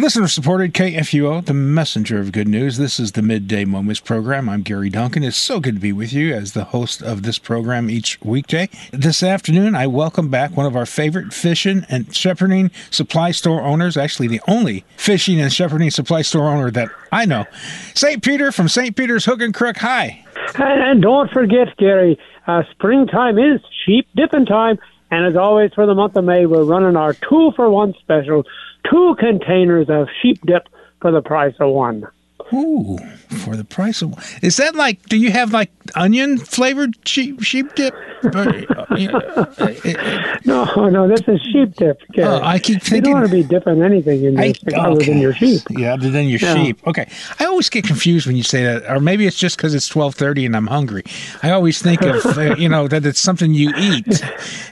Listener supported KFUO, the messenger of good news. This is the Midday Moments program. I'm Gary Duncan. It's so good to be with you as the host of this program each weekday. This afternoon, I welcome back one of our favorite fishing and shepherding supply store owners, actually, the only fishing and shepherding supply store owner that I know, St. Peter from St. Peter's Hook and Crook. Hi. And, don't forget, Gary, uh, springtime is sheep dipping time. And as always, for the month of May, we're running our two for one special two containers of sheep dip for the price of one. Ooh, for the price of is that like? Do you have like onion flavored sheep sheep dip? no, no, this is sheep dip. Oh, I keep thinking you don't want to be dipping anything in this I, other than your sheep. Yeah, other than your yeah. sheep. Okay, I always get confused when you say that, or maybe it's just because it's twelve thirty and I'm hungry. I always think of uh, you know that it's something you eat.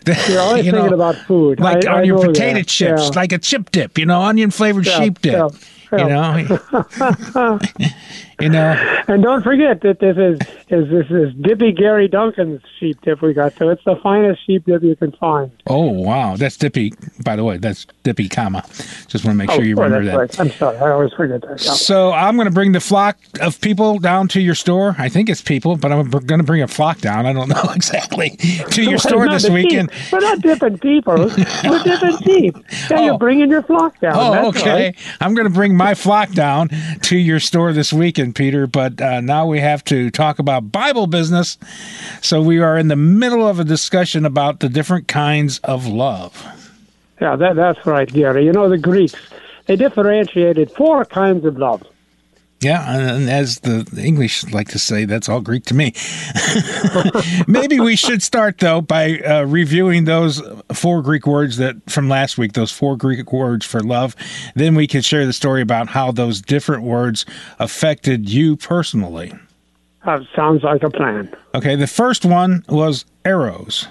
That, You're always you thinking about food, like I, on your potato that. chips, yeah. like a chip dip. You know, onion flavored yeah, sheep dip. You know, you know. And don't forget that this is is this is Dippy Gary Duncan's sheep dip we got. So it's the finest sheep dip you can find. Oh wow, that's Dippy. By the way, that's Dippy, comma. Just want to make oh, sure you remember that. Right. I'm sorry, I always forget that. So I'm going to bring the flock of people down to your store. I think it's people, but I'm going to bring a flock down. I don't know exactly to your store this weekend. Sheep. We're not dipping people. We're dipping sheep. Yeah, oh. you're bringing your flock down. Oh, that's okay. Right. I'm going to bring my flock down to your store this weekend Peter, but uh, now we have to talk about Bible business. So we are in the middle of a discussion about the different kinds of love. Yeah, that, that's right, Gary. You know, the Greeks, they differentiated four kinds of love. Yeah, and as the English like to say, that's all Greek to me. Maybe we should start though by uh, reviewing those four Greek words that from last week. Those four Greek words for love. Then we can share the story about how those different words affected you personally. Uh, sounds like a plan. Okay, the first one was eros,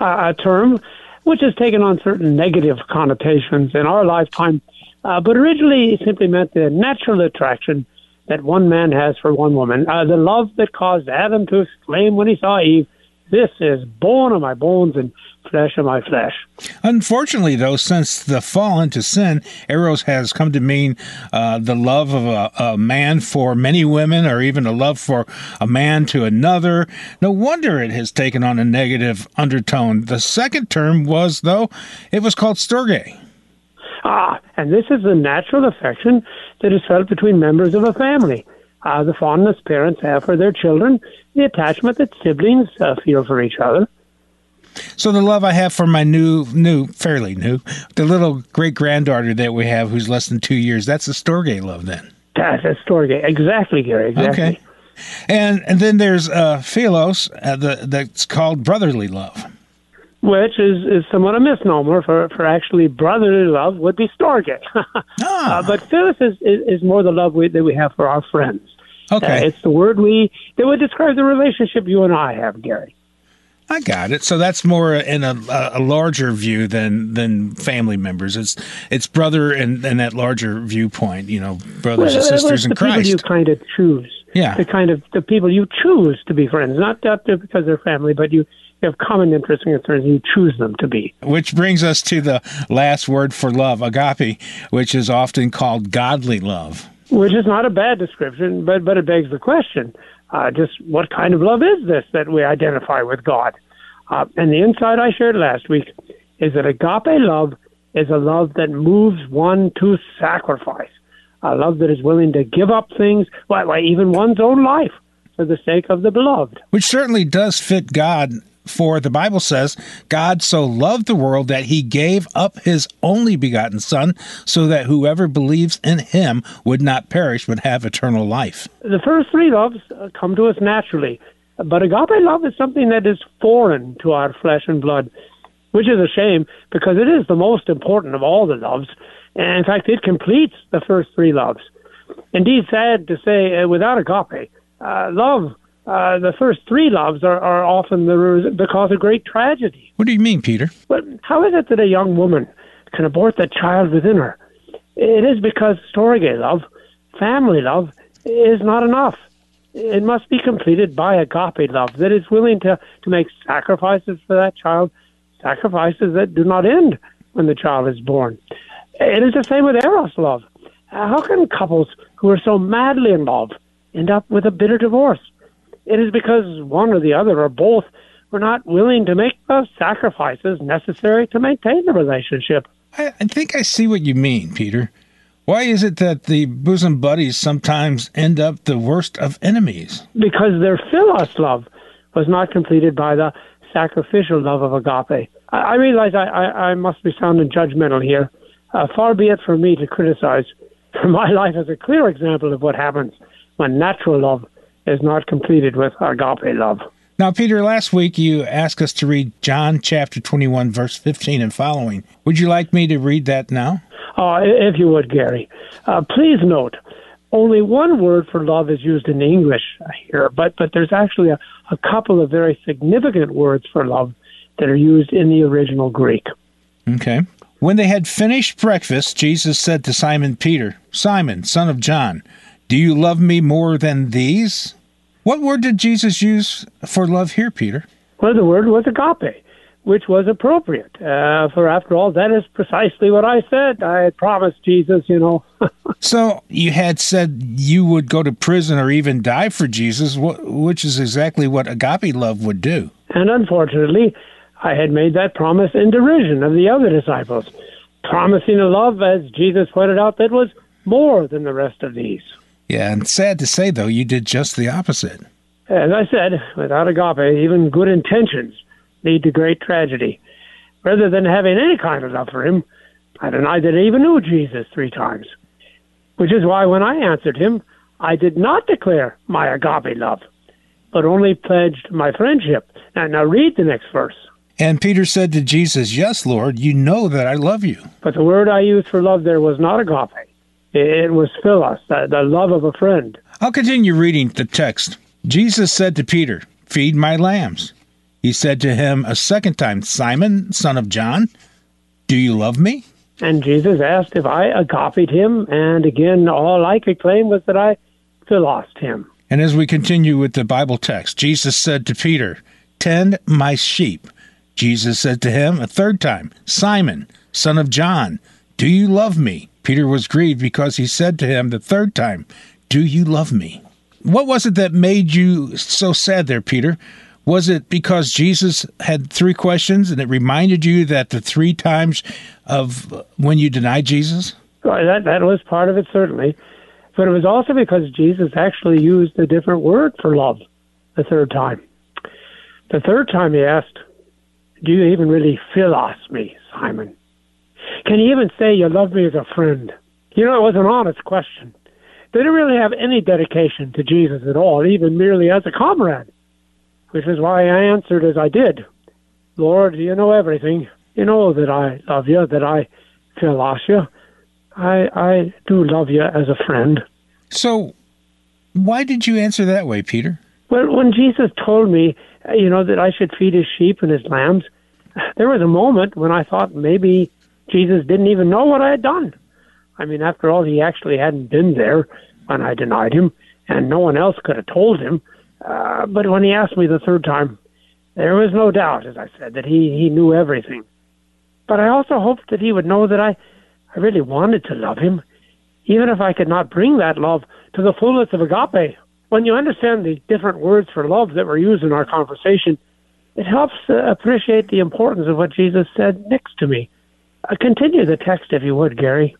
uh, a term which has taken on certain negative connotations in our lifetime uh, but originally, it simply meant the natural attraction that one man has for one woman, uh, the love that caused Adam to exclaim when he saw Eve, This is bone of my bones and flesh of my flesh. Unfortunately, though, since the fall into sin, Eros has come to mean uh, the love of a, a, man for many women, or even a love for a man to another. No wonder it has taken on a negative undertone. The second term was, though, it was called storge. Ah, and this is the natural affection that is felt between members of a family. Uh, the fondness parents have for their children, the attachment that siblings uh, feel for each other. So the love I have for my new, new, fairly new, the little great granddaughter that we have, who's less than two years, that's a Storge love, then. That's a Storge, exactly, Gary. Exactly. Okay. And and then there's uh, Philos, uh, the, that's called brotherly love which is, is somewhat a misnomer for, for actually brotherly love would be storge. ah. uh, but Philos is, is, is, more the love we, that we have for our friends. Okay. Uh, it's the word we that would describe the relationship you and I have, Gary. I got it. So that's more in a, a larger view than than family members. It's it's brother and, and that larger viewpoint. You know, brothers well, and sisters in Christ. People you kind of choose. Yeah. The kind of the people you choose to be friends, not, not because they're family, but you you have common interests and concerns, you choose them to be. Which brings us to the last word for love, agape, which is often called godly love. Which is not a bad description, but, but it begs the question uh, just what kind of love is this that we identify with God? Uh, and the insight I shared last week is that agape love is a love that moves one to sacrifice, a love that is willing to give up things, why, why even one's own life, for the sake of the beloved. Which certainly does fit God for the Bible says, God so loved the world that he gave up his only begotten Son, so that whoever believes in him would not perish but have eternal life. The first three loves uh, come to us naturally, but agape love is something that is foreign to our flesh and blood, which is a shame because it is the most important of all the loves. And in fact, it completes the first three loves. Indeed, sad to say, uh, without agape, uh, love uh, the first three loves are, are often the, the cause of great tragedy. What do you mean, Peter? But how is it that a young woman can abort the child within her? It is because storge love, family love, is not enough. It must be completed by agape love that is willing to, to make sacrifices for that child, sacrifices that do not end when the child is born. It is the same with Eros love. How can couples who are so madly in love end up with a bitter divorce? It is because one or the other or both were not willing to make the sacrifices necessary to maintain the relationship. I, I think I see what you mean, Peter. Why is it that the bosom buddies sometimes end up the worst of enemies? Because their philos love was not completed by the sacrificial love of agape. I, I realize I, I, I, must be sounding judgmental here. Uh, far be it from me to criticize. My life is a clear example of what happens when natural love is not completed with agape love. Now, Peter, last week you asked us to read John chapter 21, verse 15 and following. Would you like me to read that now? Uh, if you would, Gary. Uh, please note, only one word for love is used in English here, but, but there's actually a, a couple of very significant words for love that are used in the original Greek. Okay. When they had finished breakfast, Jesus said to Simon Peter, Simon, son of John, do you love me more than these? What word did Jesus use for love here, Peter? Well, the word was agape, which was appropriate. Uh, for after all, that is precisely what I said. I had promised Jesus, you know. so you had said you would go to prison or even die for Jesus, which is exactly what agape love would do. And unfortunately, I had made that promise in derision of the other disciples, promising a love, as Jesus pointed out, that was more than the rest of these. Yeah, and sad to say, though, you did just the opposite. As I said, without agape, even good intentions lead to great tragedy. Rather than having any kind of love for him, I denied that I even knew Jesus three times. Which is why when I answered him, I did not declare my agape love, but only pledged my friendship. And now read the next verse. And Peter said to Jesus, Yes, Lord, you know that I love you. But the word I used for love there was not agape. It was philos, the, the love of a friend. I'll continue reading the text. Jesus said to Peter, Feed my lambs. He said to him a second time, Simon, son of John, do you love me? And Jesus asked if I agapied him, and again, all I could claim was that I philost him. And as we continue with the Bible text, Jesus said to Peter, Tend my sheep. Jesus said to him a third time, Simon, son of John, do you love me? Peter was grieved because he said to him the third time, Do you love me? What was it that made you so sad there, Peter? Was it because Jesus had three questions and it reminded you that the three times of uh, when you denied Jesus? Well, that, that was part of it, certainly. But it was also because Jesus actually used a different word for love the third time. The third time he asked, Do you even really philos me, Simon? Can you even say you love me as a friend? You know, it was an honest question. They didn't really have any dedication to Jesus at all, even merely as a comrade, which is why I answered as I did. Lord, you know everything. You know that I love you, that I philos you. I, I do love you as a friend. So, why did you answer that way, Peter? Well, when Jesus told me, you know, that I should feed his sheep and his lambs, there was a moment when I thought maybe Jesus didn't even know what I had done. I mean, after all, he actually hadn't been there when I denied him, and no one else could have told him. Uh, but when he asked me the third time, there was no doubt, as I said, that he, he knew everything. But I also hoped that he would know that I, I really wanted to love him, even if I could not bring that love to the fullness of agape. When you understand the different words for love that were used in our conversation, it helps uh, appreciate the importance of what Jesus said next to me. Uh, continue the text if you would, Gary.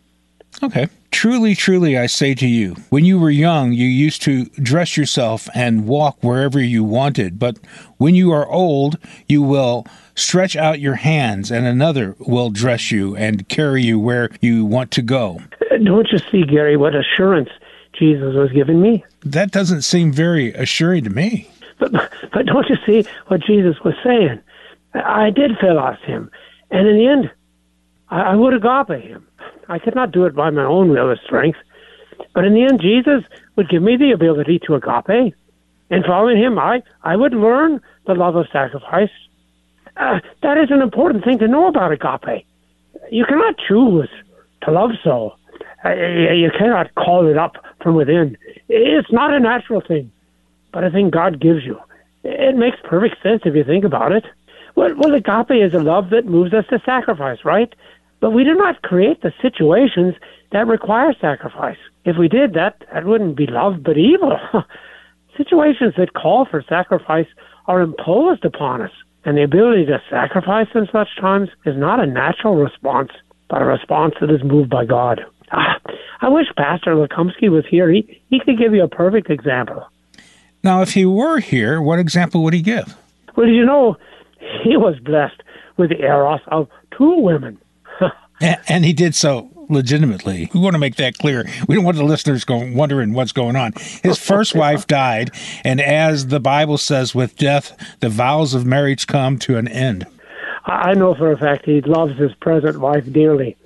Okay. Truly, truly, I say to you, when you were young, you used to dress yourself and walk wherever you wanted. But when you are old, you will stretch out your hands, and another will dress you and carry you where you want to go. Uh, don't you see, Gary, what assurance Jesus was giving me? That doesn't seem very assuring to me. But, but don't you see what Jesus was saying? I did philos him. And in the end, I, I would agape him. I could not do it by my own will or strength. But in the end, Jesus would give me the ability to agape. And following him, I, I would learn the love of sacrifice. Uh, that is an important thing to know about agape. You cannot choose to love so. Uh, you cannot call it up from within. It's not a natural thing, but a thing God gives you. It makes perfect sense if you think about it. Well, well agape is a love that moves us to sacrifice, right? But we do not create the situations that require sacrifice. If we did that, that wouldn't be love but evil. situations that call for sacrifice are imposed upon us, and the ability to sacrifice in such times is not a natural response, but a response that is moved by God. Ah, I wish Pastor Lekumsky was here. He, he could give you a perfect example. Now, if he were here, what example would he give? Well, you know, he was blessed with the eros of two women. And he did so legitimately. We want to make that clear. We don't want the listeners going wondering what's going on. His first wife died, and as the Bible says, with death, the vows of marriage come to an end. I know for a fact he loves his present wife dearly.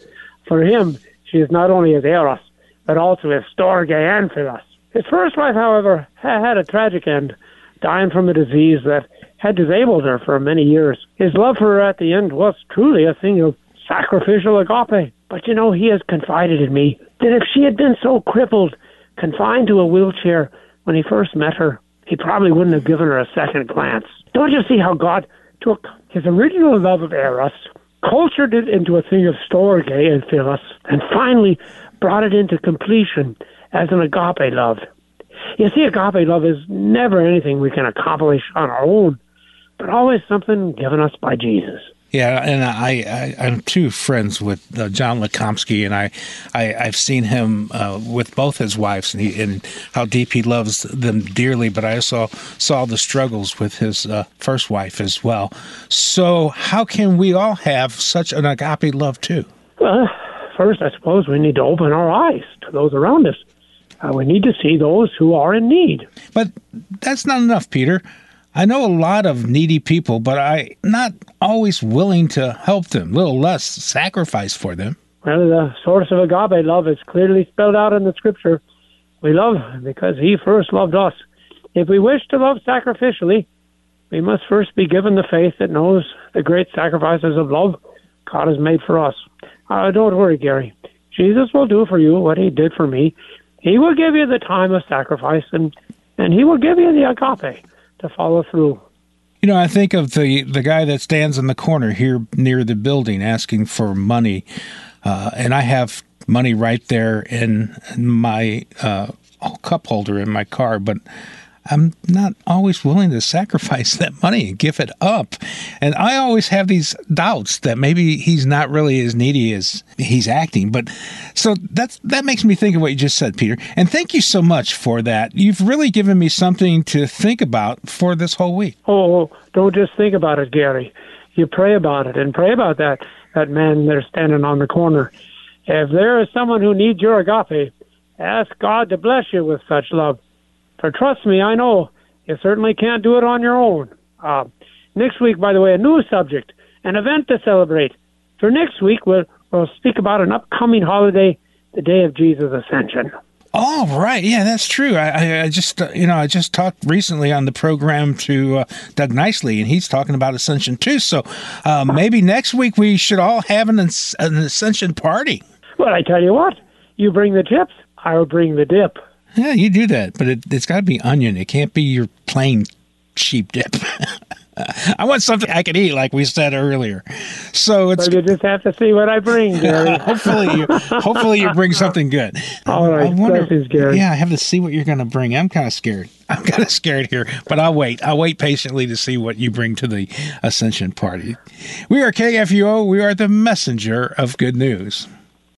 For him, she is not only his eros, but also his storge and philos. His first wife, however, had a tragic end, dying from a disease that had disabled her for many years. His love for her at the end was truly a thing of sacrificial agape. But you know, he has confided in me that if she had been so crippled, confined to a wheelchair when he first met her, he probably wouldn't have given her a second glance. Don't you see how God took his original love of Eros, cultured it into a thing of storge and philos, and finally brought it into completion as an agape love? You see, agape love is never anything we can accomplish on our own, but always something given us by Jesus. Yeah, and I, I am two friends with uh, John Lekumsky, and I, I have seen him uh, with both his wives, and he and how deep he loves them dearly. But I also saw the struggles with his uh, first wife as well. So how can we all have such an agape love too? Well, first, I suppose we need to open our eyes to those around us. Uh, we need to see those who are in need. But that's not enough, Peter. I know a lot of needy people, but I'm not always willing to help them, little less sacrifice for them. Well, the source of agape love is clearly spelled out in the scripture. We love because he first loved us. If we wish to love sacrificially, we must first be given the faith that knows the great sacrifices of love God has made for us. Uh, don't worry, Gary. Jesus will do for you what he did for me. He will give you the time of sacrifice, and, and he will give you the agape to follow through. You know, I think of the the guy that stands in the corner here near the building asking for money, uh, and I have money right there in my uh, cup holder in my car, but I'm not always willing to sacrifice that money and give it up. And I always have these doubts that maybe he's not really as needy as he's acting. But so that's that makes me think of what you just said, Peter. And thank you so much for that. You've really given me something to think about for this whole week. Oh, oh don't just think about it, Gary. You pray about it and pray about that that man there standing on the corner. If there is someone who needs your agape, ask God to bless you with such love. For trust me, I know you certainly can't do it on your own. Uh, next week, by the way, a new subject, an event to celebrate. For next week, we'll, we'll speak about an upcoming holiday, the day of Jesus' Ascension. Oh, right. Yeah, that's true. I, I just, uh, you know, I just talked recently on the program to uh, Doug Nicely, and he's talking about Ascension too. So uh, maybe next week we should all have an, an Ascension party. Well, I tell you what, you bring the chips, I'll bring the dip. Yeah, you do that, but it, has got to be onion. It can't be your plain sheep dip. I want something I can eat, like we said earlier. So it's. you just have to see what I bring, Gary. hopefully, you hopefully you bring something good. All right, I wonder, Gary. Yeah, I have to see what you're going to bring. I'm kind of scared. I'm kind of scared here, but I'll wait. I'll wait patiently to see what you bring to the Ascension party. We are KFUO. We are the messenger of good news.